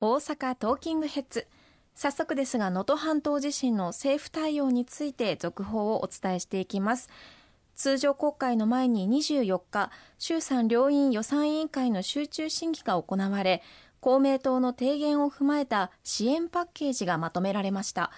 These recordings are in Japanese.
大阪トーキングヘッズ。早速ですが能登半島地震の政府対応について続報をお伝えしていきます。通常国会の前に24日衆参両院予算委員会の集中審議が行われ公明党の提言を踏まえた支援パッケージがまとめられました。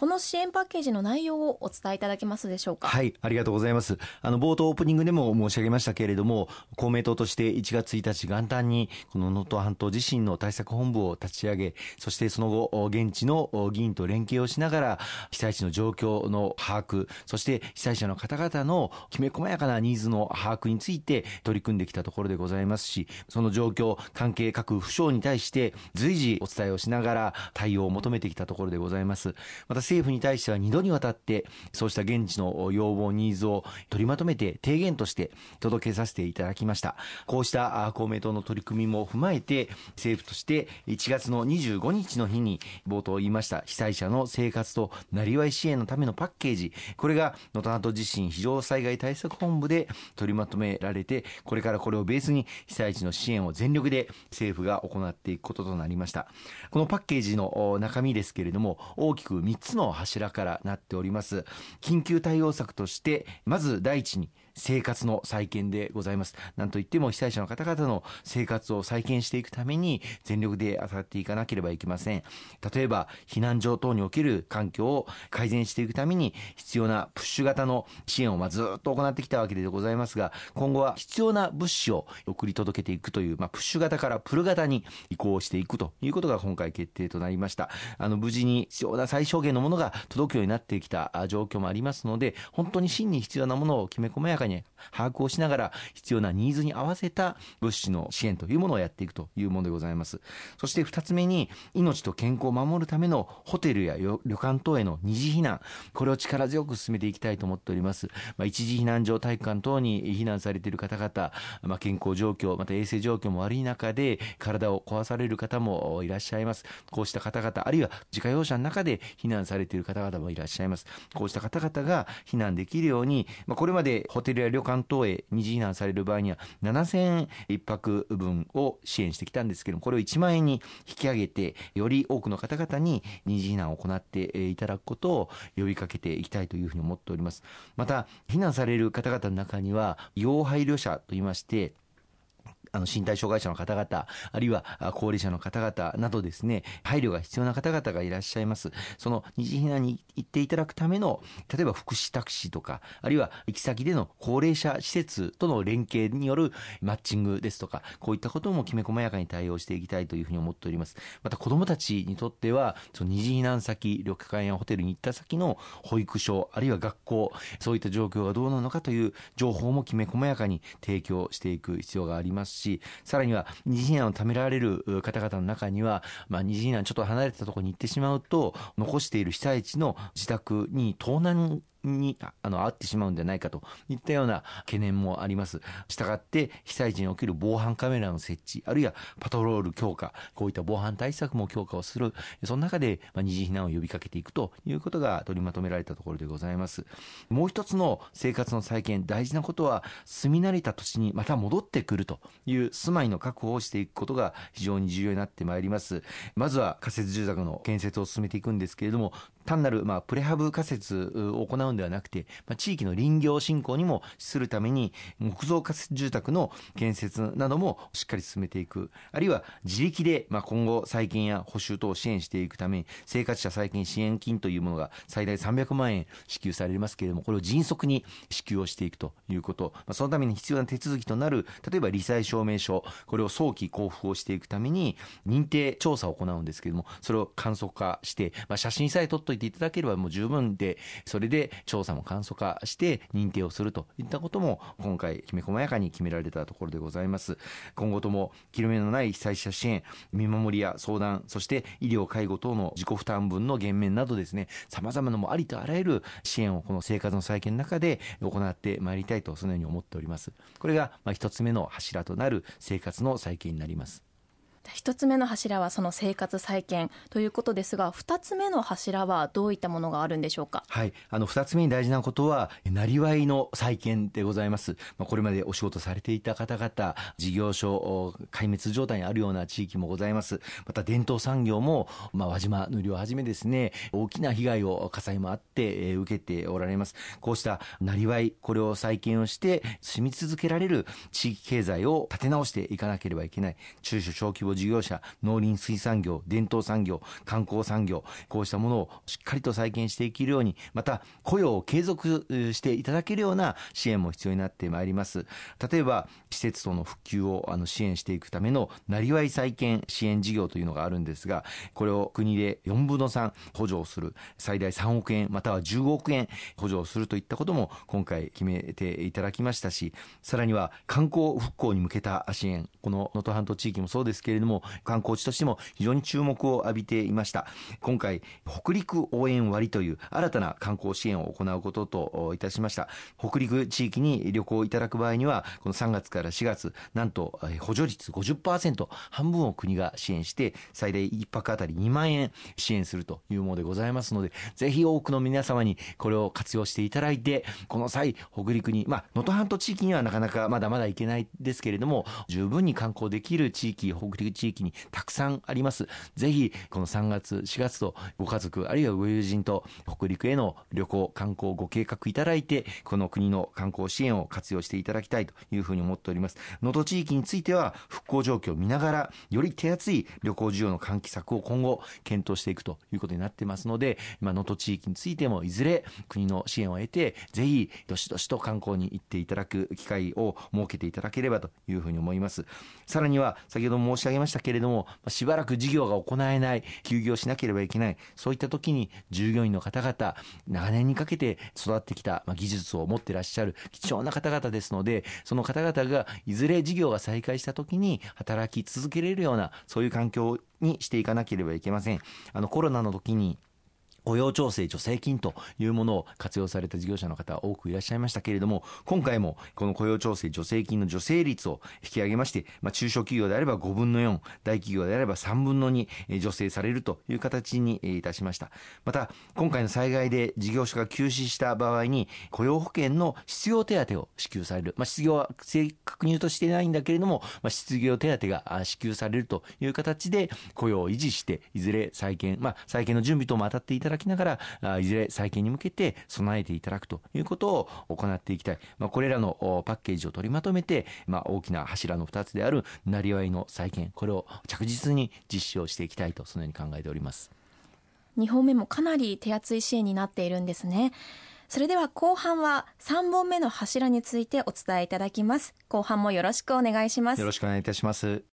この支援パッケージの内容をお伝えいただけますでしょうか？はい、ありがとうございます。あの、冒頭オープニングでも申し上げましたけれども、公明党として1月1日元旦に、この能登半島地震の対策本部を立ち上げ、そしてその後、現地の議員と連携をしながら、被災地の状況の把握、そして被災者の方々のきめ細やかなニーズの把握について取り組んできたところでございますし、その状況、関係各府省に対して随時お伝えをしながら対応を求めてきたところでございます。また政府に対しては2度にわたってそうした現地の要望ニーズを取りまとめて提言として届けさせていただきました。こうした公明党の取り組みも踏まえて政府として1月の25日の日に冒頭言いました被災者の生活となりわい支援のためのパッケージ。これが能登半島地震非常災害対策本部で取りまとめられてこれからこれをベースに被災地の支援を全力で政府が行っていくこととなりました。このパッケージの中身ですけれども大きく3つの柱柱からなっております。緊急対応策としてまず第一に生活の再建でございます。なんといっても被災者の方々の生活を再建していくために全力で当たっていかなければいけません。例えば、避難所等における環境を改善していくために必要なプッシュ型の支援をまずっと行ってきたわけでございますが、今後は必要な物資を送り届けていくという、まあ、プッシュ型からプル型に移行していくということが今回決定となりました。あの、無事に必要な最小限のものが届くようになってきた状況もありますので、本当に真に必要なものをきめ細やかに把握をしながら必要なニーズに合わせた物資の支援というものをやっていくというものでございます。そして2つ目に命と健康を守るためのホテルや旅館等への二次避難。これを力強く進めていきたいと思っております、まあ、一時避難所体育館等に避難されている方々、まあ、健康状況また衛生状況も悪い中で体を壊される方もいらっしゃいます。こうした方々あるいは自家用車の中で避難されている方々もいらっしゃいます。こうした方々が避難できるように、まあ、これまでホテルや旅館等へ二次避難される場合には7000円一泊分を支援してきたんですけどもこれを1万円に引き上げてより多くの方々に二次避難を行っていただくことを呼びかけていきたいというふうに思っております。また避難される方々の中には要配慮者といいましてあの身体障害者の方々、あるいは高齢者の方々などですね、配慮が必要な方々がいらっしゃいます。その二次避難に行っていただくための、例えば福祉タクシーとか、あるいは行き先での高齢者施設との連携によるマッチングですとか、こういったこともきめ細やかに対応していきたいというふうに思っております。また子供たちにとっては、その二次避難先、旅館やホテルに行った先の保育所、あるいは学校、そういった状況がどうなのかという情報もきめ細やかに提供していく必要がありますし、さらには二次避難をためられる方々の中には、まあ、二次避難ちょっと離れたところに行ってしまうと、残している被災地の自宅に盗難にあの合ってしまうんじゃないかといったような懸念もあります。したがって被災地における防犯カメラの設置、あるいはパトロール強化、こういった防犯対策も強化をする、その中で、まあ、二次避難を呼びかけていくということが取りまとめられたところでございます。もう一つの生活の再建、大事なことは住み慣れた土地にまた戻ってくるという住まいの確保をしていくことが非常に重要になってまいります。まずは仮設住宅の建設を進めていくんですけれども、単なる、まあ、プレハブ仮設を行ううんではなくて、まあ、地域の林業振興にもするために、木造仮設住宅の建設などもしっかり進めていく。あるいは自力で、まあ、今後再建や補修等を支援していくために、生活者再建支援金というものが最大300万円支給されますけれども、これを迅速に支給をしていくということ。まあ、そのために必要な手続きとなる、例えば罹災証明書、これを早期交付をしていくために、認定調査を行うんですけれども、それを簡素化して、まあ、写真さえ撮っといていただければもう十分で、それで調査も簡素化して認定をするといったことも今回きめ細やかに決められたところでございます。今後とも切れ目のない被災者支援、見守りや相談、そして医療介護等の自己負担分の減免などですね、様々なもありとあらゆる支援をこの生活の再建の中で行ってまいりたいとそのように思っております。これがまあつ目の柱となる生活の再建になります。一つ目の柱はその生活再建ということですが二つ目の柱はどういったものがあるんでしょうか？はい。あの二つ目に大事なことはなりわいの再建でございます。まあこれまでお仕事されていた方々事業所壊滅状態にあるような地域もございます。また伝統産業もまあ輪島塗りをはじめですね大きな被害を火災もあって、え、受けておられます。こうしたなりわいこれを再建をして住み続けられる地域経済を立て直していかなければいけない。中小小規模事業者農林水産業伝統産業観光産業こうしたものをしっかりと再建していけるようにまた雇用を継続していただけるような支援も必要になってまいります。例えば施設との復旧をあの支援していくためのなりわい再建支援事業というのがあるんですがこれを国で4分の3補助をする最大3億円または15億円補助をするといったことも今回決めていただきましたしさらには観光復興に向けた支援この能登半島地域もそうですけれども観光地としても非常に注目を浴びていました。今回北陸応援割という新たな観光支援を行うことといたしました。北陸地域に旅行いただく場合にはこの3月から4月なんと補助率50%半分を国が支援して最大1泊あたり2万円支援するというものでございますのでぜひ多くの皆様にこれを活用していただいてこの際北陸にまあ能登半島地域にはなかなかまだまだ行けないですけれども十分に観光できる地域北陸地域にたくさんあります。ぜひこの3月4月とご家族あるいはご友人と北陸への旅行観光ご計画いただいてこの国の観光支援を活用していただきたいというふうに思っております。能登地域については復興状況を見ながらより手厚い旅行需要の喚起策を今後検討していくということになってますので能登地域についてもいずれ国の支援を得てぜひどしどしと観光に行っていただく機会を設けていただければというふうに思います。さらには先ほど申し上げましたけれどもしばらく事業が行えない休業しなければいけないそういった時に従業員の方々長年にかけて育ってきた技術を持ってらっしゃる貴重な方々ですのでその方々がいずれ事業が再開した時に働き続けられるようなそういう環境にしていかなければいけません。あのコロナの時に雇用調整助成金というものを活用された事業者の方多くいらっしゃいましたけれども今回もこの雇用調整助成金の助成率を引き上げまして、まあ、中小企業であれば5分の4大企業であれば3分の2助成されるという形にいたしました。また今回の災害で事業者が休止した場合に雇用保険の失業手当を支給される、まあ、失業は正確に言うとしてないんだけれども、まあ、失業手当が支給されるという形で雇用を維持していずれ再建、まあ、再建の準備とも当たっていただきながらいずれ再建に向けて備えていただくということを行っていきたい、まあ、これらのパッケージを取りまとめて、まあ、大きな柱の2つであるなりわいの再建これを着実に実施をしていきたいとそのように考えております。2本目もかなり手厚い支援になっているんですね。それでは後半は3本目の柱についてお伝えいただきます。後半もよろしくお願いします。よろしくお願いいたします